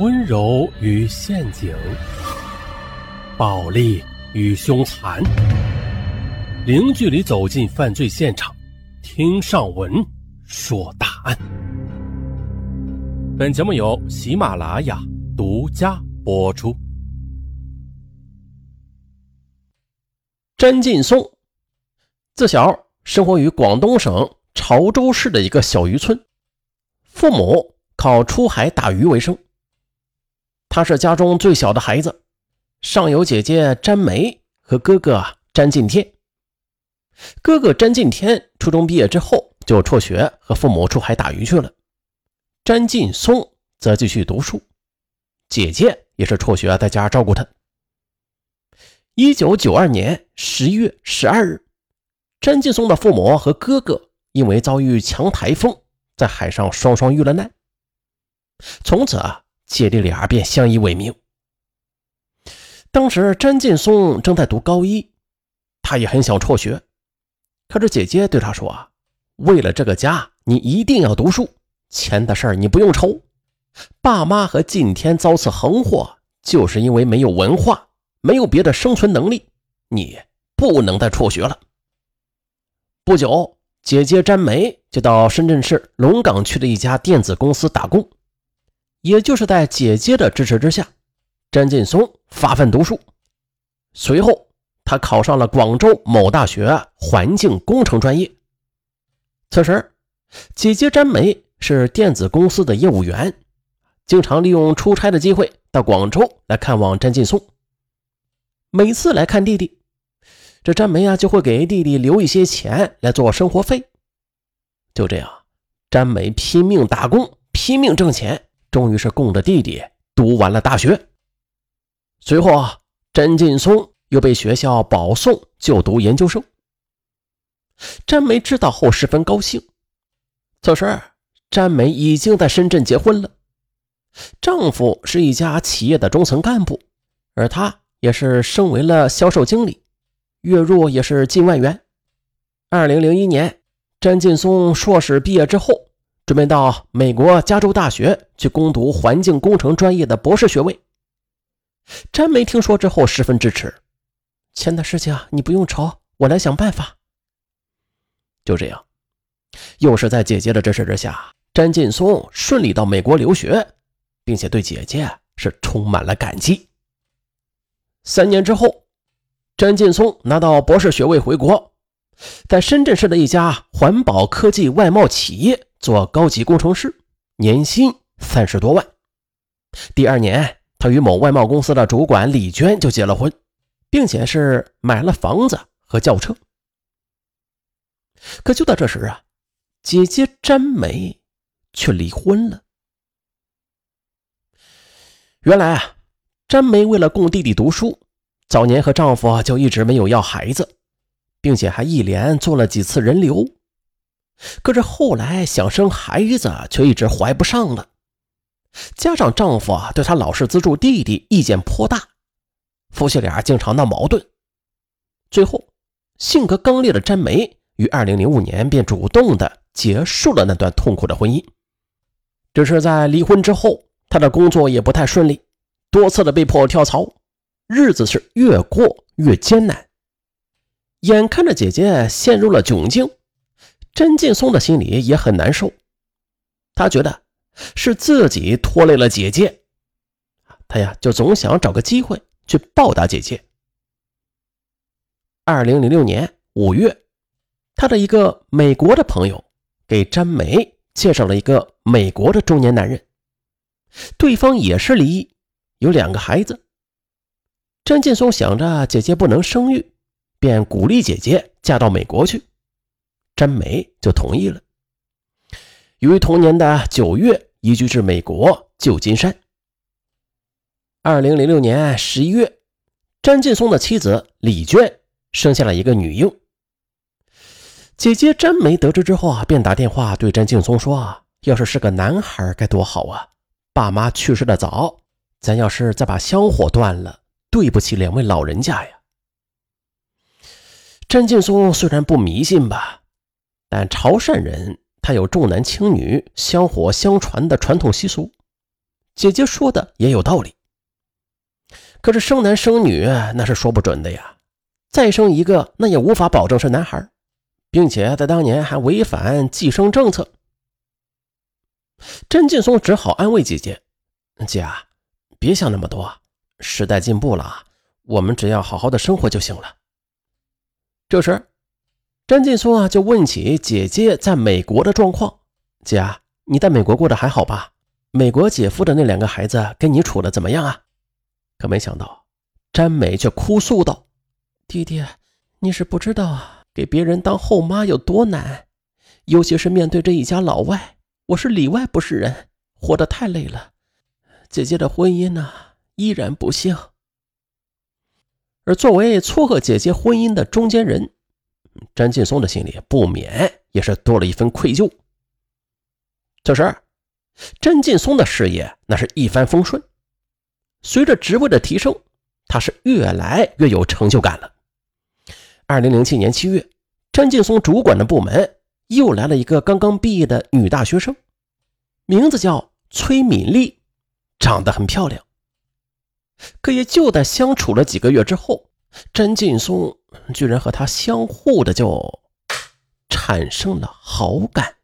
温柔与陷阱，暴力与凶残，零距离走进犯罪现场，听上文说大案。本节目由喜马拉雅独家播出。詹劲松自小生活于广东省潮州市的一个小渔村，父母靠出海打鱼为生。他是家中最小的孩子，上有姐姐詹梅和哥哥詹进天。哥哥詹进天初中毕业之后就辍学，和父母出海打鱼去了。詹劲松则继续读书，姐姐也是辍学在家照顾他。一九九二年十月十二日，詹劲松的父母和哥哥因为遭遇强台风，在海上双双遇了难。从此啊。姐弟俩便相依为命。当时詹劲松正在读高一，他也很想辍学，可是姐姐对他说：“啊，为了这个家，你一定要读书，钱的事儿你不用愁。爸妈和今天遭此横祸，就是因为没有文化，没有别的生存能力，你不能再辍学了。”不久，姐姐詹梅就到深圳市龙岗区的一家电子公司打工。也就是在姐姐的支持之下，詹劲松发奋读书。随后，他考上了广州某大学环境工程专业。此时，姐姐詹梅是电子公司的业务员，经常利用出差的机会到广州来看望詹劲松。每次来看弟弟，这詹梅啊就会给弟弟留一些钱来做生活费。就这样，詹梅拼命打工，拼命挣钱。终于是供着弟弟读完了大学。随后啊，詹劲松又被学校保送就读研究生。詹梅知道后十分高兴。此时，詹梅已经在深圳结婚了，丈夫是一家企业的中层干部，而她也是升为了销售经理，月入也是近万元。二零零一年，詹劲松硕士毕业之后。准备到美国加州大学去攻读环境工程专业的博士学位。詹梅听说之后十分支持，钱的事情啊，你不用愁，我来想办法。就这样，又是在姐姐的支持之下，詹劲松顺利到美国留学，并且对姐姐是充满了感激。三年之后，詹劲松拿到博士学位回国，在深圳市的一家环保科技外贸企业。做高级工程师，年薪三十多万。第二年，他与某外贸公司的主管李娟就结了婚，并且是买了房子和轿车。可就在这时啊，姐姐詹梅却离婚了。原来啊，詹梅为了供弟弟读书，早年和丈夫就一直没有要孩子，并且还一连做了几次人流。可是后来想生孩子，却一直怀不上了。加上丈夫啊对她老是资助弟弟，意见颇大，夫妻俩经常闹矛盾。最后，性格刚烈的詹梅于二零零五年便主动的结束了那段痛苦的婚姻。只是在离婚之后，她的工作也不太顺利，多次的被迫跳槽，日子是越过越艰难。眼看着姐姐陷入了窘境。詹劲松的心里也很难受，他觉得是自己拖累了姐姐，他呀就总想找个机会去报答姐姐。二零零六年五月，他的一个美国的朋友给詹梅介绍了一个美国的中年男人，对方也是离异，有两个孩子。詹劲松想着姐姐不能生育，便鼓励姐姐嫁到美国去。詹梅就同意了，于同年的九月移居至美国旧金山。二零零六年十一月，詹劲松的妻子李娟生下了一个女婴。姐姐詹梅得知之后啊，便打电话对詹劲松说：“啊，要是是个男孩该多好啊！爸妈去世的早，咱要是再把香火断了，对不起两位老人家呀。”詹劲松虽然不迷信吧。但潮汕人他有重男轻女、香火相传的传统习俗，姐姐说的也有道理。可是生男生女那是说不准的呀，再生一个那也无法保证是男孩，并且在当年还违反计生政策。甄劲松只好安慰姐姐：“姐啊，别想那么多，时代进步了，我们只要好好的生活就行了。”这时，詹劲松啊就问起姐姐在美国的状况：“姐啊，你在美国过得还好吧？美国姐夫的那两个孩子跟你处的怎么样啊？”可没想到，詹美却哭诉道：“弟弟，你是不知道啊，给别人当后妈有多难，尤其是面对这一家老外，我是里外不是人，活得太累了。姐姐的婚姻呢，依然不幸。而作为撮合姐姐婚姻的中间人，詹劲松的心里不免也是多了一份愧疚。这时，詹劲松的事业那是一帆风顺。”随着职位的提升，他是越来越有成就感了。二零零七年七月，詹劲松主管的部门又来了一个刚刚毕业的女大学生，名字叫崔敏丽，长得很漂亮。可也就在相处了几个月之后，詹劲松居然和他相互的就产生了好感。